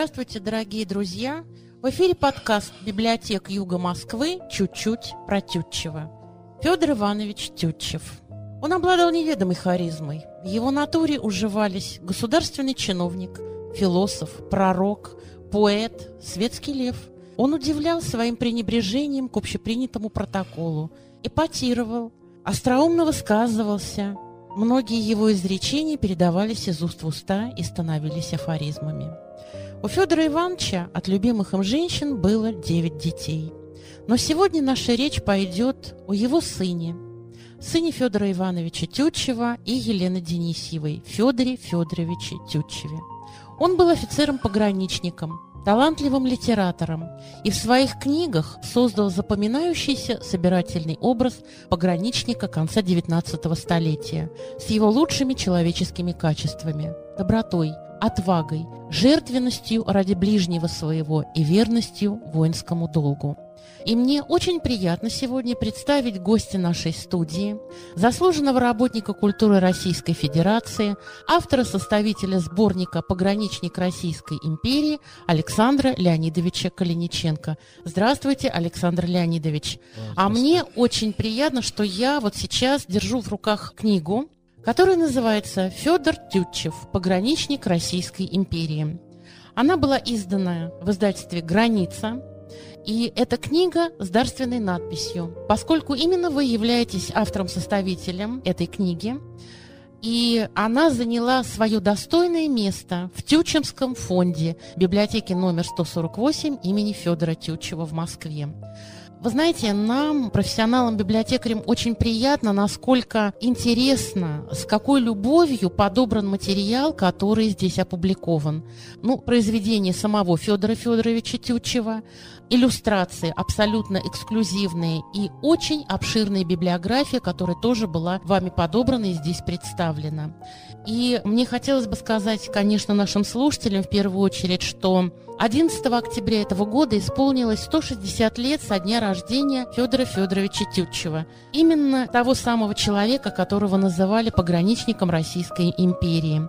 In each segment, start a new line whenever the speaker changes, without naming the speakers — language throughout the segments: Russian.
Здравствуйте, дорогие друзья! В эфире подкаст «Библиотек Юга Москвы. Чуть-чуть про Тютчева». Федор Иванович Тютчев. Он обладал неведомой харизмой. В его натуре уживались государственный чиновник, философ, пророк, поэт, светский лев. Он удивлял своим пренебрежением к общепринятому протоколу, эпатировал, остроумно высказывался. Многие его изречения передавались из уст в уста и становились афоризмами. У Федора Ивановича от любимых им женщин было девять детей. Но сегодня наша речь пойдет о его сыне, сыне Федора Ивановича Тютчева и Елены Денисьевой, Федоре Федоровиче Тютчеве. Он был офицером-пограничником, талантливым литератором и в своих книгах создал запоминающийся собирательный образ пограничника конца XIX столетия с его лучшими человеческими качествами – добротой, отвагой, жертвенностью ради ближнего своего и верностью воинскому долгу. И мне очень приятно сегодня представить гостя нашей студии, заслуженного работника культуры Российской Федерации, автора-составителя сборника «Пограничник Российской империи» Александра Леонидовича Калиниченко. Здравствуйте, Александр Леонидович. А мне очень приятно, что я вот сейчас держу в руках книгу, который называется «Федор Тютчев. Пограничник Российской империи». Она была издана в издательстве «Граница», и эта книга с дарственной надписью. Поскольку именно вы являетесь автором-составителем этой книги, и она заняла свое достойное место в Тютчевском фонде библиотеки номер 148 имени Федора Тютчева в Москве. Вы знаете, нам, профессионалам-библиотекарям, очень приятно, насколько интересно, с какой любовью подобран материал, который здесь опубликован. Ну, произведение самого Федора Федоровича Тютчева, иллюстрации абсолютно эксклюзивные и очень обширная библиография, которая тоже была вами подобрана и здесь представлена. И мне хотелось бы сказать, конечно, нашим слушателям в первую очередь, что 11 октября этого года исполнилось 160 лет со дня рождения Федора Федоровича Тютчева. Именно того самого человека, которого называли пограничником Российской империи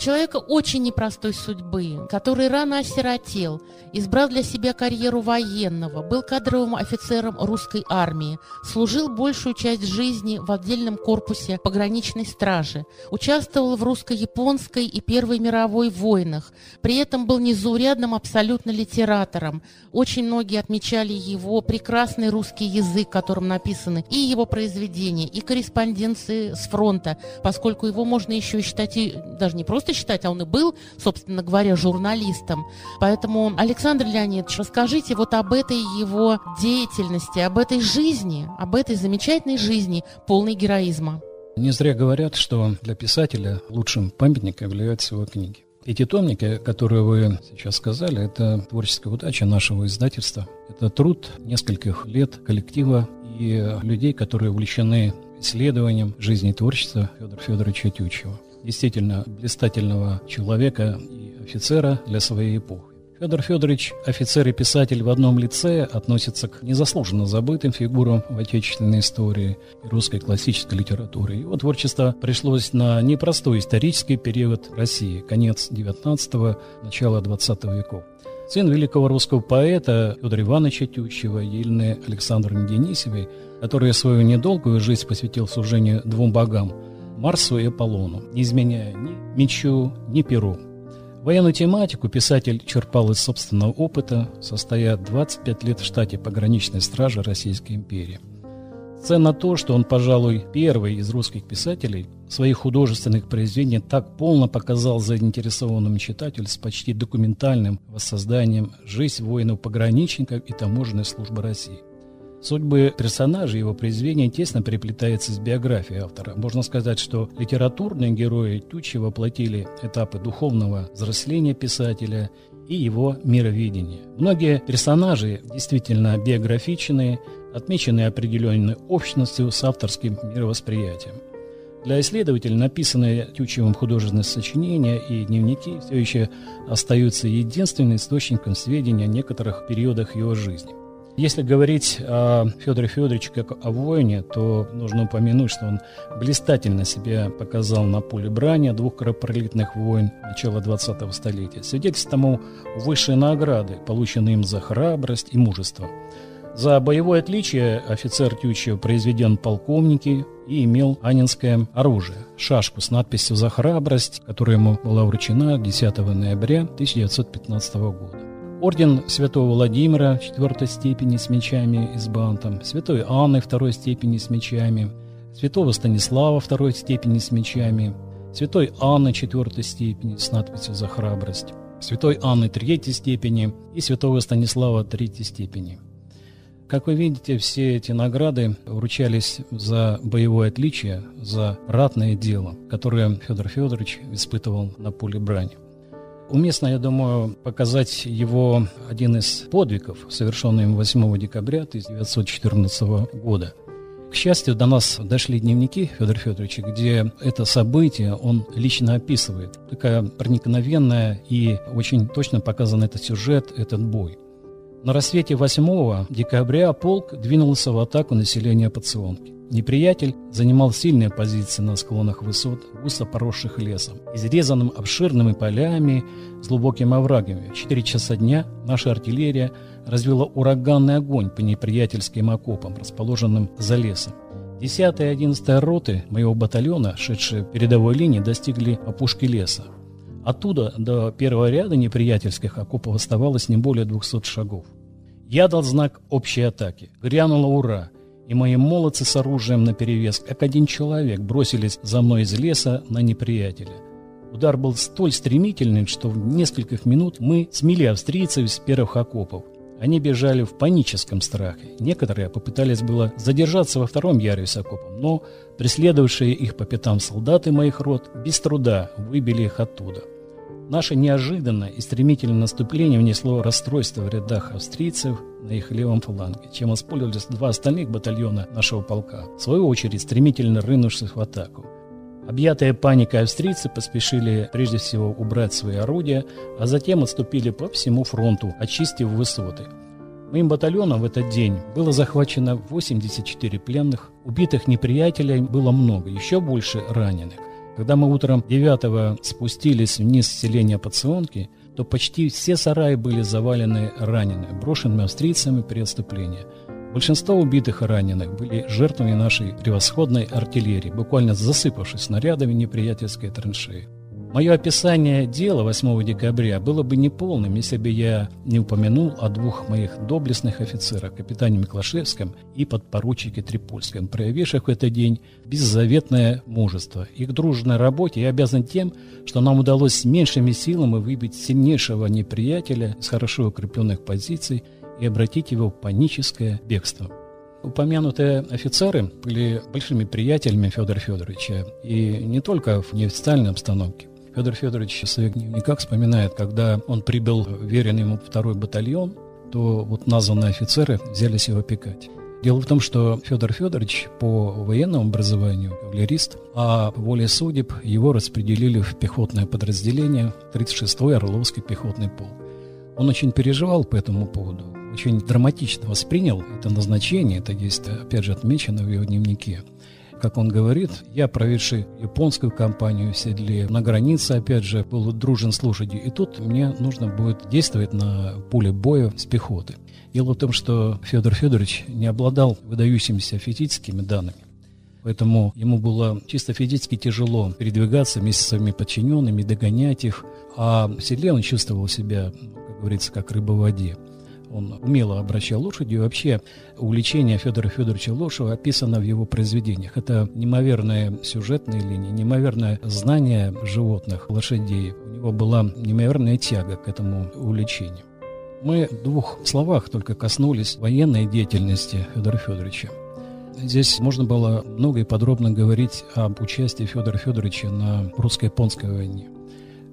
человека очень непростой судьбы, который рано осиротел, избрал для себя карьеру военного, был кадровым офицером русской армии, служил большую часть жизни в отдельном корпусе пограничной стражи, участвовал в русско-японской и Первой мировой войнах, при этом был незаурядным абсолютно литератором. Очень многие отмечали его прекрасный русский язык, которым написаны и его произведения, и корреспонденции с фронта, поскольку его можно еще считать и даже не просто считать, а он и был, собственно говоря, журналистом. Поэтому, Александр Леонидович, расскажите вот об этой его деятельности, об этой жизни, об этой замечательной жизни, полной героизма.
Не зря говорят, что для писателя лучшим памятником являются его книги. Эти томники, которые вы сейчас сказали, это творческая удача нашего издательства. Это труд нескольких лет коллектива и людей, которые увлечены исследованием жизни и творчества Федора Федоровича Тютчева действительно блистательного человека и офицера для своей эпохи. Федор Федорович, офицер и писатель в одном лице, относится к незаслуженно забытым фигурам в отечественной истории и русской классической литературы. Его творчество пришлось на непростой исторический период России, конец XIX – начало XX веков. Сын великого русского поэта Федора Ивановича Тютчева, Елены Александровны Денисевой, который свою недолгую жизнь посвятил служению двум богам – Марсу и Аполлону, не изменяя ни мечу, ни перу. Военную тематику писатель черпал из собственного опыта, состоя 25 лет в штате пограничной стражи Российской империи. Ценно то, что он, пожалуй, первый из русских писателей своих художественных произведений так полно показал заинтересованному читателю с почти документальным воссозданием жизнь воинов-пограничников и таможенной службы России. Судьбы персонажей его произведения тесно переплетаются с биографией автора. Можно сказать, что литературные герои Тючи воплотили этапы духовного взросления писателя и его мировидения. Многие персонажи действительно биографичные, отмеченные определенной общностью с авторским мировосприятием. Для исследователя написанные Тючевым художественные сочинения и дневники все еще остаются единственным источником сведений о некоторых периодах его жизни. Если говорить о Федоре Федоровиче как о воине, то нужно упомянуть, что он блистательно себя показал на поле брани двух кровопролитных войн начала 20-го столетия. Свидетельство тому высшие награды, полученные им за храбрость и мужество. За боевое отличие офицер Тючев произведен полковники и имел анинское оружие – шашку с надписью «За храбрость», которая ему была вручена 10 ноября 1915 года. Орден Святого Владимира четвертой степени с мечами и с бантом, Святой Анны второй степени с мечами, Святого Станислава второй степени с мечами, Святой Анны четвертой степени с надписью «За храбрость», Святой Анны третьей степени и Святого Станислава третьей степени – как вы видите, все эти награды вручались за боевое отличие, за ратное дело, которое Федор Федорович испытывал на поле брани. Уместно, я думаю, показать его один из подвигов, совершенный им 8 декабря 1914 года. К счастью, до нас дошли дневники Федора Федоровича, где это событие он лично описывает. Такая проникновенная и очень точно показан этот сюжет, этот бой. На рассвете 8 декабря полк двинулся в атаку населения Пационки. Неприятель занимал сильные позиции на склонах высот, густо поросших лесом, изрезанным обширными полями с глубокими оврагами. В 4 часа дня наша артиллерия развела ураганный огонь по неприятельским окопам, расположенным за лесом. 10 и 11 роты моего батальона, шедшие передовой линии, достигли опушки леса. Оттуда до первого ряда неприятельских окопов оставалось не более 200 шагов. Я дал знак общей атаки. Грянуло «Ура!» и мои молодцы с оружием наперевес, как один человек, бросились за мной из леса на неприятеля. Удар был столь стремительный, что в нескольких минут мы смели австрийцев из первых окопов. Они бежали в паническом страхе. Некоторые попытались было задержаться во втором ярусе окопа, но преследовавшие их по пятам солдаты моих рот без труда выбили их оттуда. Наше неожиданное и стремительное наступление внесло расстройство в рядах австрийцев на их левом фланге, чем воспользовались два остальных батальона нашего полка, в свою очередь стремительно рынувшись в атаку. Объятые паникой австрийцы поспешили прежде всего убрать свои орудия, а затем отступили по всему фронту, очистив высоты. Моим батальоном в этот день было захвачено 84 пленных, убитых неприятелей было много, еще больше раненых. Когда мы утром 9 спустились вниз с селения Пационки, то почти все сараи были завалены ранеными, брошенными австрийцами при отступлении – Большинство убитых и раненых были жертвами нашей превосходной артиллерии, буквально засыпавшись снарядами неприятельской траншеи. Мое описание дела 8 декабря было бы неполным, если бы я не упомянул о двух моих доблестных офицерах, капитане Миклашевском и подпоручике Трипольском, проявивших в этот день беззаветное мужество. Их дружной работе я обязан тем, что нам удалось с меньшими силами выбить сильнейшего неприятеля с хорошо укрепленных позиций и обратить его в паническое бегство. Упомянутые офицеры были большими приятелями Федора Федоровича, и не только в неофициальной обстановке. Федор Федорович в своих дневниках вспоминает, когда он прибыл веренный ему второй батальон, то вот названные офицеры взялись его опекать. Дело в том, что Федор Федорович по военному образованию кавалерист, а воле судеб его распределили в пехотное подразделение 36-й Орловский пехотный полк. Он очень переживал по этому поводу очень драматично воспринял это назначение, это есть, опять же, отмечено в его дневнике. Как он говорит, я, проведший японскую кампанию в седле, на границе, опять же, был дружен с лошадью, и тут мне нужно будет действовать на поле боя с пехоты. Дело в том, что Федор Федорович не обладал выдающимися физическими данными. Поэтому ему было чисто физически тяжело передвигаться вместе с своими подчиненными, догонять их. А в седле он чувствовал себя, как говорится, как рыба в воде. Он умело обращал лошадью. Вообще увлечение Федора Федоровича Лошева описано в его произведениях. Это неимоверная сюжетная линия, неимоверное знание животных, лошадей. У него была неимоверная тяга к этому увлечению. Мы в двух словах только коснулись военной деятельности Федора Федоровича. Здесь можно было много и подробно говорить об участии Федора Федоровича на русско-японской войне.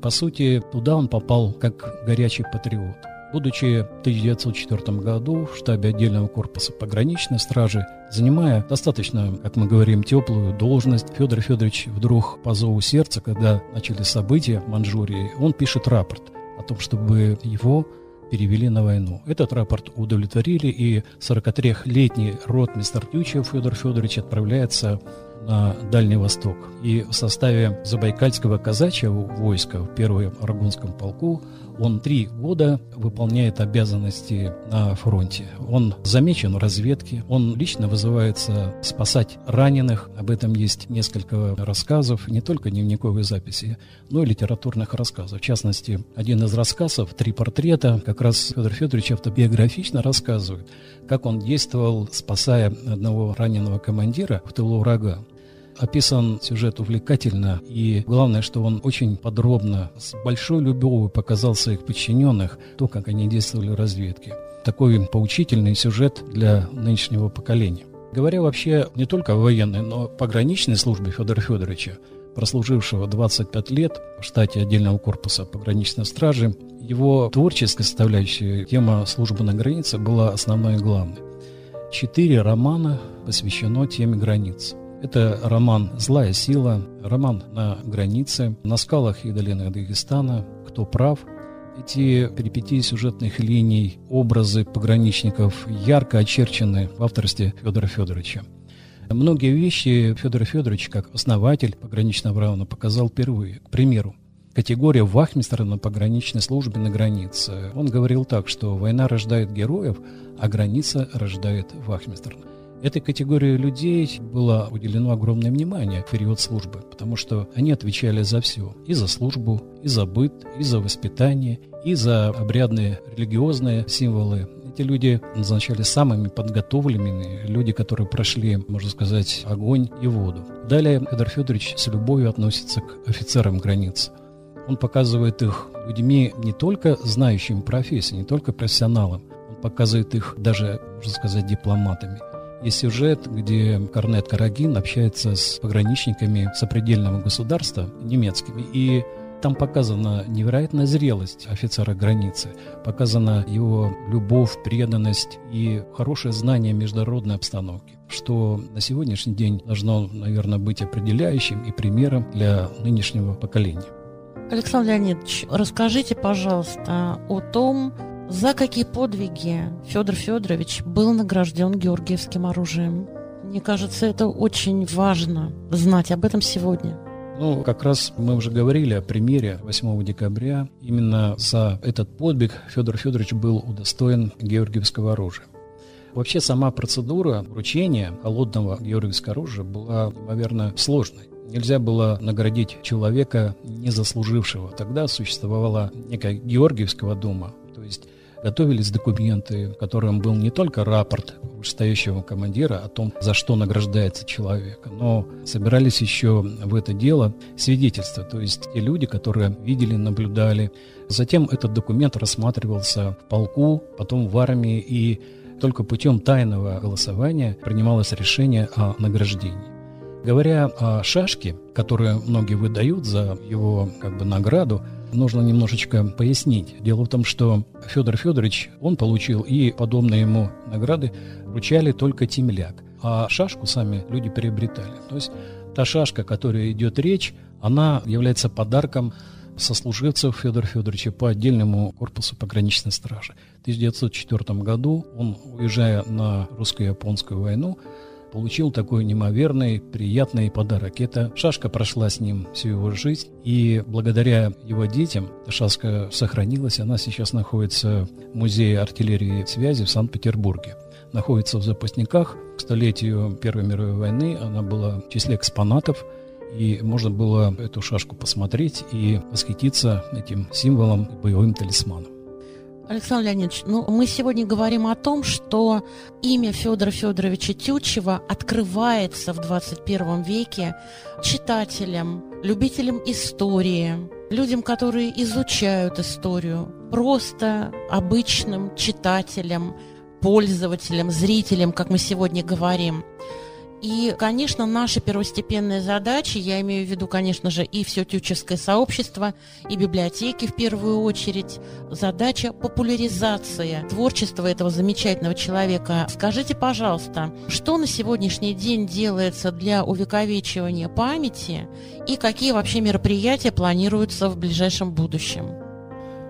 По сути, туда он попал как горячий патриот – Будучи в 1904 году в штабе отдельного корпуса пограничной стражи, занимая достаточно, как мы говорим, теплую должность, Федор Федорович вдруг по зову сердца, когда начали события в Манчжурии, он пишет рапорт о том, чтобы его перевели на войну. Этот рапорт удовлетворили, и 43-летний ротмистр Тючев Федор Федорович отправляется на Дальний Восток. И в составе Забайкальского казачьего войска в первом Арагонском полку он три года выполняет обязанности на фронте. Он замечен в разведке, он лично вызывается спасать раненых. Об этом есть несколько рассказов, не только дневниковые записи, но и литературных рассказов. В частности, один из рассказов «Три портрета» как раз Федор Федорович автобиографично рассказывает, как он действовал, спасая одного раненого командира в тылу врага описан сюжет увлекательно, и главное, что он очень подробно, с большой любовью показал своих подчиненных, то, как они действовали в разведке. Такой поучительный сюжет для нынешнего поколения. Говоря вообще не только о военной, но о пограничной службе Федора Федоровича, прослужившего 25 лет в штате отдельного корпуса пограничной стражи, его творческая составляющая, тема службы на границе была основной и главной. Четыре романа посвящено теме границ – это роман «Злая сила», роман «На границе», «На скалах и долинах Дагестана», «Кто прав», эти перипетии сюжетных линий, образы пограничников ярко очерчены в авторстве Федора Федоровича. Многие вещи Федор Федорович, как основатель пограничного района, показал впервые. К примеру, категория вахмистра на пограничной службе на границе. Он говорил так, что война рождает героев, а граница рождает вахмистра. Этой категории людей было уделено огромное внимание в период службы, потому что они отвечали за все. И за службу, и за быт, и за воспитание, и за обрядные религиозные символы. Эти люди назначались самыми подготовленными, люди, которые прошли, можно сказать, огонь и воду. Далее Федор Федорович с любовью относится к офицерам границ. Он показывает их людьми не только знающими профессию, не только профессионалам, он показывает их даже, можно сказать, дипломатами. Есть сюжет, где Корнет Карагин общается с пограничниками сопредельного государства немецкими, и там показана невероятная зрелость офицера границы, показана его любовь, преданность и хорошее знание международной обстановки, что на сегодняшний день должно, наверное, быть определяющим и примером для нынешнего поколения.
Александр Леонидович, расскажите, пожалуйста, о том, за какие подвиги Федор Федорович был награжден Георгиевским оружием? Мне кажется, это очень важно знать об этом сегодня.
Ну, как раз мы уже говорили о примере 8 декабря. Именно за этот подвиг Федор Федорович был удостоен Георгиевского оружия. Вообще сама процедура вручения холодного георгиевского оружия была, наверное, сложной. Нельзя было наградить человека, не заслужившего. Тогда существовала некая Георгиевского дума, то есть готовились документы, в был не только рапорт вышестоящего командира о том, за что награждается человек, но собирались еще в это дело свидетельства, то есть те люди, которые видели, наблюдали. Затем этот документ рассматривался в полку, потом в армии, и только путем тайного голосования принималось решение о награждении. Говоря о шашке, которую многие выдают за его как бы награду, нужно немножечко пояснить. Дело в том, что Федор Федорович, он получил и подобные ему награды вручали только темляк, а шашку сами люди приобретали. То есть та шашка, о которой идет речь, она является подарком сослуживцев Федора Федоровича по отдельному корпусу пограничной стражи. В 1904 году он, уезжая на русско-японскую войну, получил такой неимоверный, приятный подарок. Эта шашка прошла с ним всю его жизнь, и благодаря его детям эта шашка сохранилась. Она сейчас находится в Музее артиллерии и связи в Санкт-Петербурге. Находится в запасниках. К столетию Первой мировой войны она была в числе экспонатов, и можно было эту шашку посмотреть и восхититься этим символом боевым талисманом.
Александр Леонидович, ну мы сегодня говорим о том, что имя Федора Федоровича Тютчева открывается в 21 веке читателям, любителям истории, людям, которые изучают историю, просто обычным читателям, пользователям, зрителям, как мы сегодня говорим. И, конечно, наша первостепенная задача, я имею в виду, конечно же, и все тючевское сообщество, и библиотеки в первую очередь, задача популяризация творчества этого замечательного человека. Скажите, пожалуйста, что на сегодняшний день делается для увековечивания памяти и какие вообще мероприятия планируются в ближайшем будущем?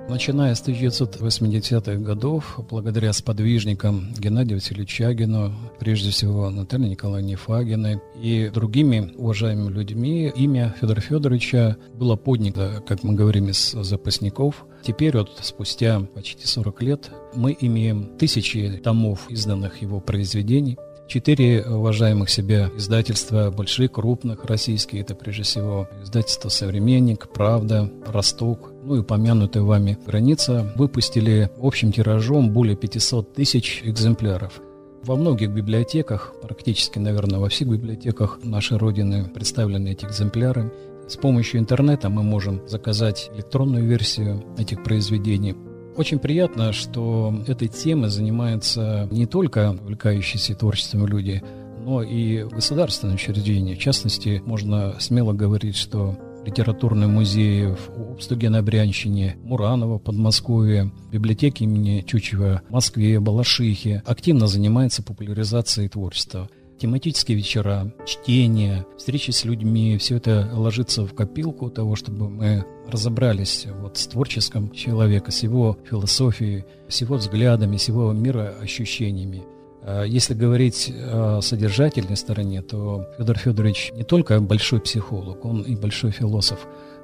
Начиная с 1980-х годов, благодаря сподвижникам Геннадию Васильевичу прежде всего Наталье Николаевне Фагиной и другими уважаемыми людьми, имя Федора Федоровича было поднято, как мы говорим, из запасников. Теперь вот спустя почти 40 лет мы имеем тысячи томов изданных его произведений, Четыре уважаемых себя издательства, больших, крупных, российские, это прежде всего издательство «Современник», «Правда», «Росток», ну и упомянутая вами «Граница», выпустили общим тиражом более 500 тысяч экземпляров. Во многих библиотеках, практически, наверное, во всех библиотеках нашей Родины представлены эти экземпляры. С помощью интернета мы можем заказать электронную версию этих произведений. Очень приятно, что этой темой занимаются не только увлекающиеся творчеством люди, но и государственные учреждения. В частности, можно смело говорить, что литературные музеи в Обстуге на Брянщине, Муранова, Подмосковье, библиотеки имени Чучева в Москве, Балашихе активно занимаются популяризацией творчества тематические вечера, чтение, встречи с людьми, все это ложится в копилку того, чтобы мы разобрались вот с творческим человека, с его философией, с его взглядами, с его мироощущениями. А если говорить о содержательной стороне, то Федор Федорович не только большой психолог, он и большой философ.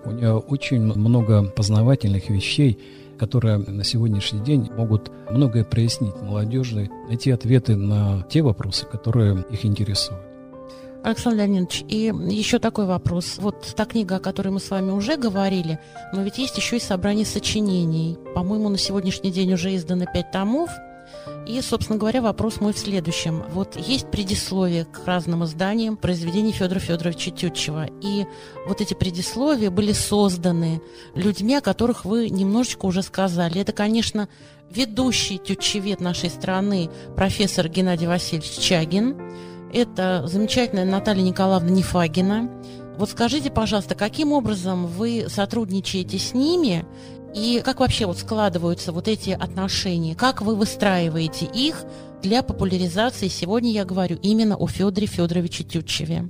У него очень много познавательных вещей, которые на сегодняшний день могут многое прояснить молодежи, найти ответы на те вопросы, которые их интересуют.
Александр Леонидович, и еще такой вопрос. Вот та книга, о которой мы с вами уже говорили, но ведь есть еще и собрание сочинений. По-моему, на сегодняшний день уже издано пять томов – и, собственно говоря, вопрос мой в следующем. Вот есть предисловие к разным изданиям произведений Федора Федоровича Тютчева. И вот эти предисловия были созданы людьми, о которых вы немножечко уже сказали. Это, конечно, ведущий тютчевед нашей страны профессор Геннадий Васильевич Чагин. Это замечательная Наталья Николаевна Нефагина. Вот скажите, пожалуйста, каким образом вы сотрудничаете с ними и как вообще вот складываются вот эти отношения? Как вы выстраиваете их для популяризации? Сегодня я говорю именно о Федоре Федоровиче Тютчеве.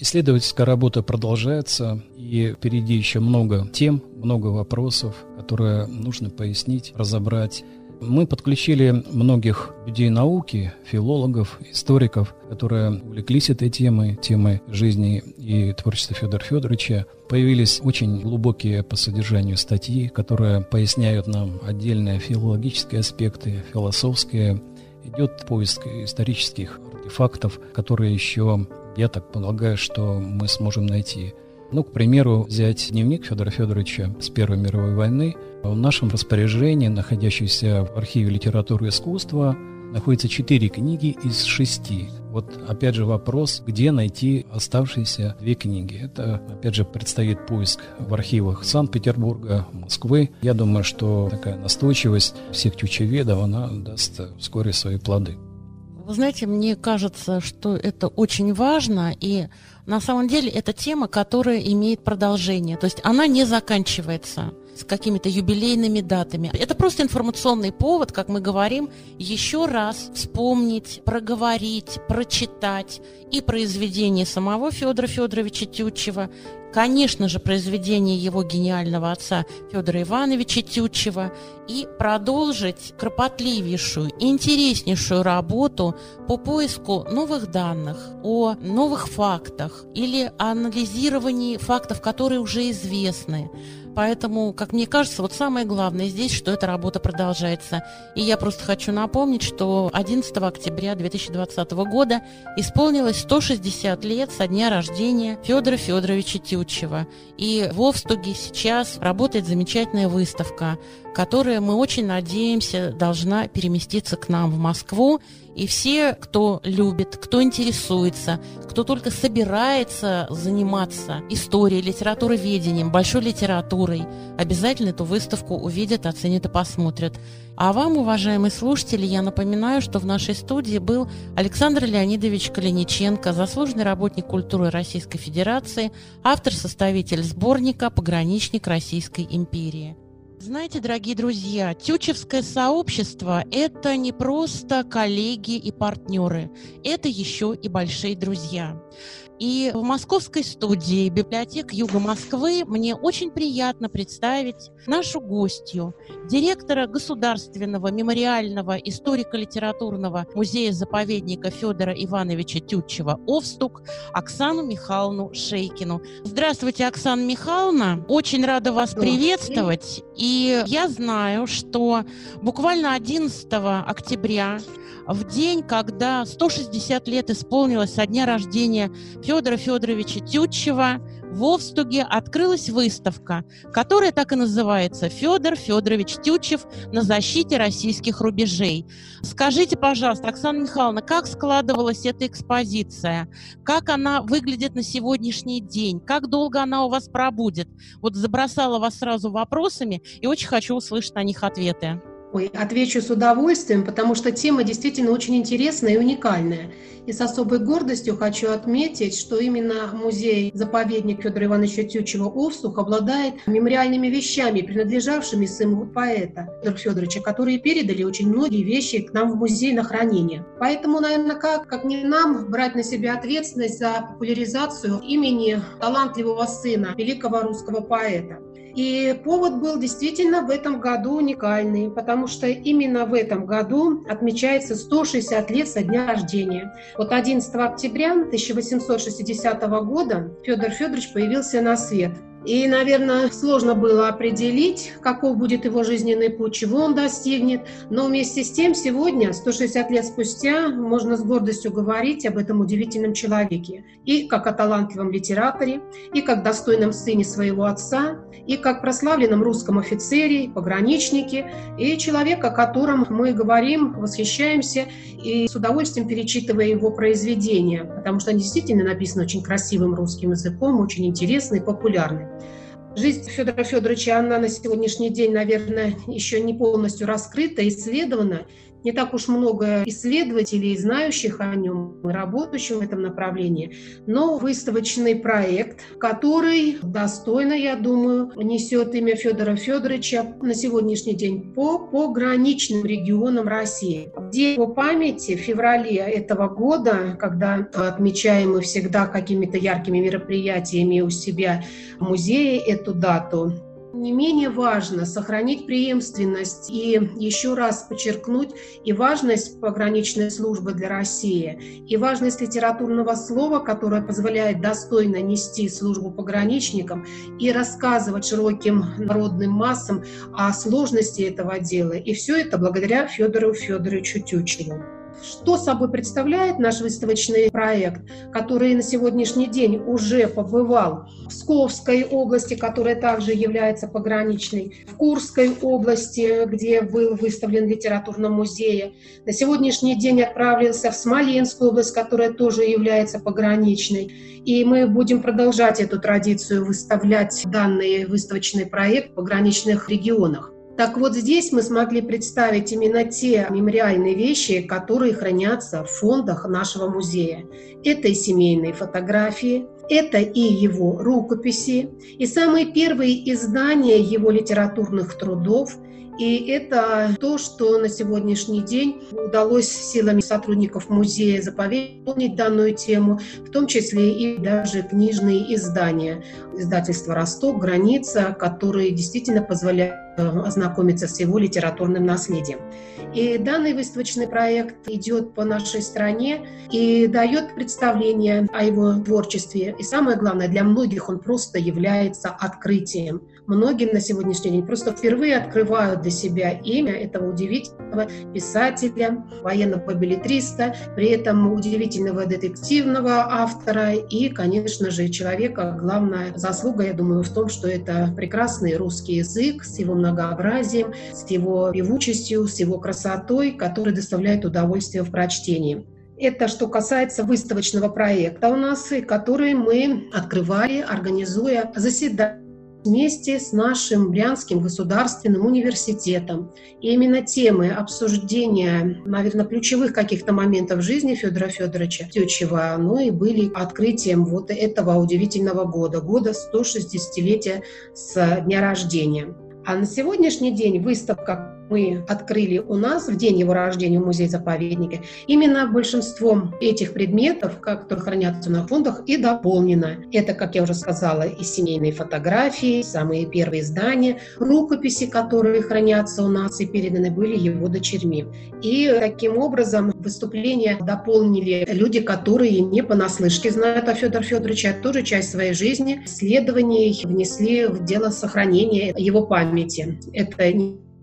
Исследовательская работа продолжается, и впереди еще много тем, много вопросов, которые нужно пояснить, разобрать. Мы подключили многих людей науки, филологов, историков, которые увлеклись этой темой, темой жизни и творчества Федора Федоровича. Появились очень глубокие по содержанию статьи, которые поясняют нам отдельные филологические аспекты, философские. Идет поиск исторических артефактов, которые еще, я так полагаю, что мы сможем найти. Ну, к примеру, взять дневник Федора Федоровича с Первой мировой войны. В нашем распоряжении, находящийся в архиве литературы и искусства, находится четыре книги из шести. Вот опять же вопрос, где найти оставшиеся две книги. Это опять же предстоит поиск в архивах Санкт-Петербурга, Москвы. Я думаю, что такая настойчивость всех тючеведов, она даст вскоре свои плоды.
Вы знаете, мне кажется, что это очень важно, и на самом деле это тема, которая имеет продолжение. То есть она не заканчивается с какими-то юбилейными датами. Это просто информационный повод, как мы говорим, еще раз вспомнить, проговорить, прочитать и произведение самого Федора Федоровича Тютчева, конечно же, произведение его гениального отца Федора Ивановича Тютчева и продолжить кропотливейшую, интереснейшую работу по поиску новых данных о новых фактах или анализировании фактов, которые уже известны, Поэтому, как мне кажется, вот самое главное здесь, что эта работа продолжается. И я просто хочу напомнить, что 11 октября 2020 года исполнилось 160 лет со дня рождения Федора Федоровича Тютчева. И в Овстуге сейчас работает замечательная выставка, которая, мы очень надеемся, должна переместиться к нам в Москву. И все, кто любит, кто интересуется, кто только собирается заниматься историей, литературоведением, большой литературой, обязательно эту выставку увидят, оценят и посмотрят. А вам, уважаемые слушатели, я напоминаю, что в нашей студии был Александр Леонидович Калиниченко, заслуженный работник культуры Российской Федерации, автор-составитель сборника «Пограничник Российской империи». Знаете, дорогие друзья, тючевское сообщество – это не просто коллеги и партнеры, это еще и большие друзья. И в московской студии библиотек Юга Москвы мне очень приятно представить нашу гостью, директора Государственного мемориального историко-литературного музея-заповедника Федора Ивановича Тютчева «Овстук» Оксану Михайловну Шейкину. Здравствуйте, Оксана Михайловна. Очень рада вас приветствовать. И я знаю, что буквально 11 октября в день, когда 160 лет исполнилось со дня рождения Федора Федоровича Тютчева, в Овстуге открылась выставка, которая так и называется «Федор Федорович Тютчев на защите российских рубежей». Скажите, пожалуйста, Оксана Михайловна, как складывалась эта экспозиция? Как она выглядит на сегодняшний день? Как долго она у вас пробудет? Вот забросала вас сразу вопросами и очень хочу услышать на них ответы.
Ой, отвечу с удовольствием, потому что тема действительно очень интересная и уникальная. И с особой гордостью хочу отметить, что именно музей-заповедник Федора Ивановича Тютчева «Овсух» обладает мемориальными вещами, принадлежавшими сыну поэта Федора Федоровича, которые передали очень многие вещи к нам в музей на хранение. Поэтому, наверное, как, как не нам брать на себя ответственность за популяризацию имени талантливого сына великого русского поэта. И повод был действительно в этом году уникальный, потому что именно в этом году отмечается 160 лет со дня рождения. Вот 11 октября 1860 года Федор Федорович появился на свет. И, наверное, сложно было определить, каков будет его жизненный путь, чего он достигнет. Но вместе с тем сегодня, 160 лет спустя, можно с гордостью говорить об этом удивительном человеке. И как о талантливом литераторе, и как достойном сыне своего отца, и как прославленном русском офицере, пограничнике, и человек, о котором мы говорим, восхищаемся и с удовольствием перечитывая его произведения, потому что они действительно написаны очень красивым русским языком, очень интересны и популярны. Жизнь Федора Федоровича, она на сегодняшний день, наверное, еще не полностью раскрыта, исследована не так уж много исследователей, знающих о нем, работающих в этом направлении, но выставочный проект, который достойно, я думаю, несет имя Федора Федоровича на сегодняшний день по пограничным регионам России. Где по памяти в феврале этого года, когда отмечаем мы всегда какими-то яркими мероприятиями у себя в музее эту дату, не менее важно сохранить преемственность и еще раз подчеркнуть и важность пограничной службы для России, и важность литературного слова, которое позволяет достойно нести службу пограничникам и рассказывать широким народным массам о сложности этого дела. И все это благодаря Федору Федоровичу Тютчеву. Что собой представляет наш выставочный проект, который на сегодняшний день уже побывал в Псковской области, которая также является пограничной, в Курской области, где был выставлен в литературном музее. На сегодняшний день отправился в Смоленскую область, которая тоже является пограничной. И мы будем продолжать эту традицию выставлять данный выставочный проект в пограничных регионах. Так вот здесь мы смогли представить именно те мемориальные вещи, которые хранятся в фондах нашего музея. Это и семейные фотографии, это и его рукописи, и самые первые издания его литературных трудов, и это то, что на сегодняшний день удалось силами сотрудников музея заповедить данную тему, в том числе и даже книжные издания. Издательство «Росток», «Граница», которые действительно позволяют э, ознакомиться с его литературным наследием. И данный выставочный проект идет по нашей стране и дает представление о его творчестве. И самое главное, для многих он просто является открытием многим на сегодняшний день просто впервые открывают для себя имя этого удивительного писателя, военного билетриста, при этом удивительного детективного автора и, конечно же, человека. Главная заслуга, я думаю, в том, что это прекрасный русский язык с его многообразием, с его певучестью, с его красотой, который доставляет удовольствие в прочтении. Это что касается выставочного проекта у нас, который мы открывали, организуя заседания вместе с нашим Брянским государственным университетом. И именно темы обсуждения, наверное, ключевых каких-то моментов жизни Федора Федоровича Тютчева, ну и были открытием вот этого удивительного года, года 160-летия с дня рождения. А на сегодняшний день выставка мы открыли у нас в день его рождения в музее-заповеднике, именно большинством этих предметов, которые хранятся на фондах, и дополнено. Это, как я уже сказала, и семейные фотографии, самые первые издания, рукописи, которые хранятся у нас и переданы были его дочерьми. И таким образом выступления дополнили люди, которые не понаслышке знают о Федоре Федоровиче, а тоже часть своей жизни, исследований внесли в дело сохранения его памяти. Это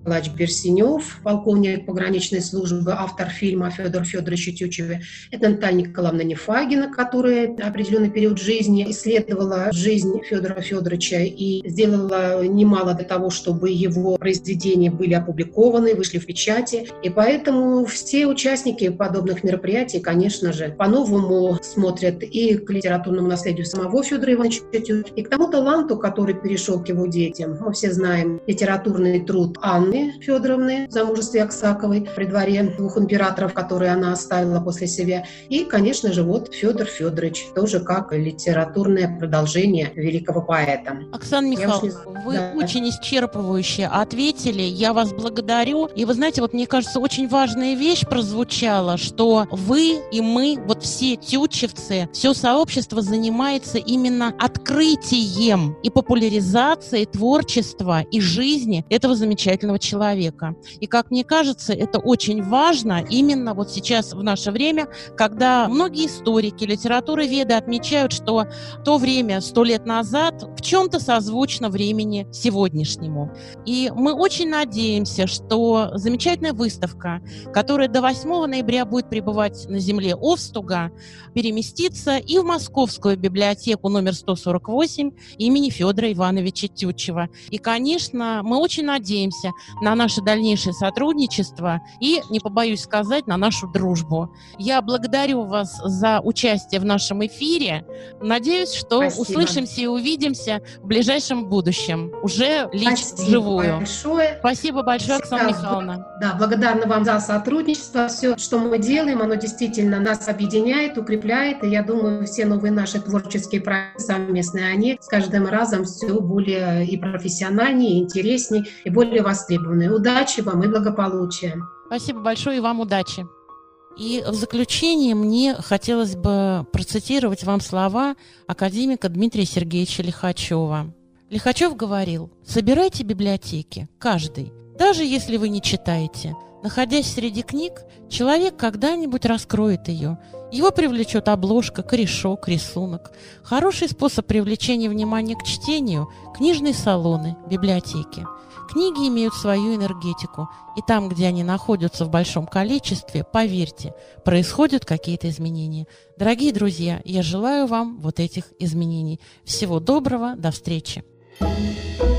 Николаевич Берсенев, полковник пограничной службы, автор фильма Федор Федорович Тютчеве. Это Наталья Николаевна Нефагина, которая определенный период жизни исследовала жизнь Федора Федоровича и сделала немало для того, чтобы его произведения были опубликованы, вышли в печати. И поэтому все участники подобных мероприятий, конечно же, по-новому смотрят и к литературному наследию самого Федора Ивановича Тютчева, и к тому таланту, который перешел к его детям. Мы все знаем литературный труд Анны Анны Федоровны, замужестве Аксаковой, при дворе двух императоров, которые она оставила после себя. И, конечно же, вот Федор Федорович, тоже как литературное продолжение великого поэта.
Оксана Михайловна, вы да. очень исчерпывающе ответили. Я вас благодарю. И вы знаете, вот мне кажется, очень важная вещь прозвучала, что вы и мы, вот все тютчевцы, все сообщество занимается именно открытием и популяризацией творчества и жизни этого замечательного человека. И, как мне кажется, это очень важно именно вот сейчас в наше время, когда многие историки, литературы веды отмечают, что то время сто лет назад в чем-то созвучно времени сегодняшнему. И мы очень надеемся, что замечательная выставка, которая до 8 ноября будет пребывать на земле Овстуга, переместится и в Московскую библиотеку номер 148 имени Федора Ивановича Тютчева. И, конечно, мы очень надеемся на наше дальнейшее сотрудничество и, не побоюсь сказать, на нашу дружбу. Я благодарю вас за участие в нашем эфире. Надеюсь, что Спасибо. услышимся и увидимся в ближайшем будущем, уже лично Спасибо живую.
большое.
Спасибо большое, Оксана Михайловна.
Да, благодарна вам за сотрудничество. Все, что мы делаем, оно действительно нас объединяет, укрепляет. И я думаю, все новые наши творческие проекты совместные, они с каждым разом все более и профессиональнее, и интереснее, и более востребованы востребованы. Удачи вам и благополучия.
Спасибо большое и вам удачи. И в заключение мне хотелось бы процитировать вам слова академика Дмитрия Сергеевича Лихачева. Лихачев говорил, собирайте библиотеки, каждый, даже если вы не читаете. Находясь среди книг, человек когда-нибудь раскроет ее. Его привлечет обложка, корешок, рисунок. Хороший способ привлечения внимания к чтению – книжные салоны, библиотеки. Книги имеют свою энергетику, и там, где они находятся в большом количестве, поверьте, происходят какие-то изменения. Дорогие друзья, я желаю вам вот этих изменений. Всего доброго, до встречи. thank you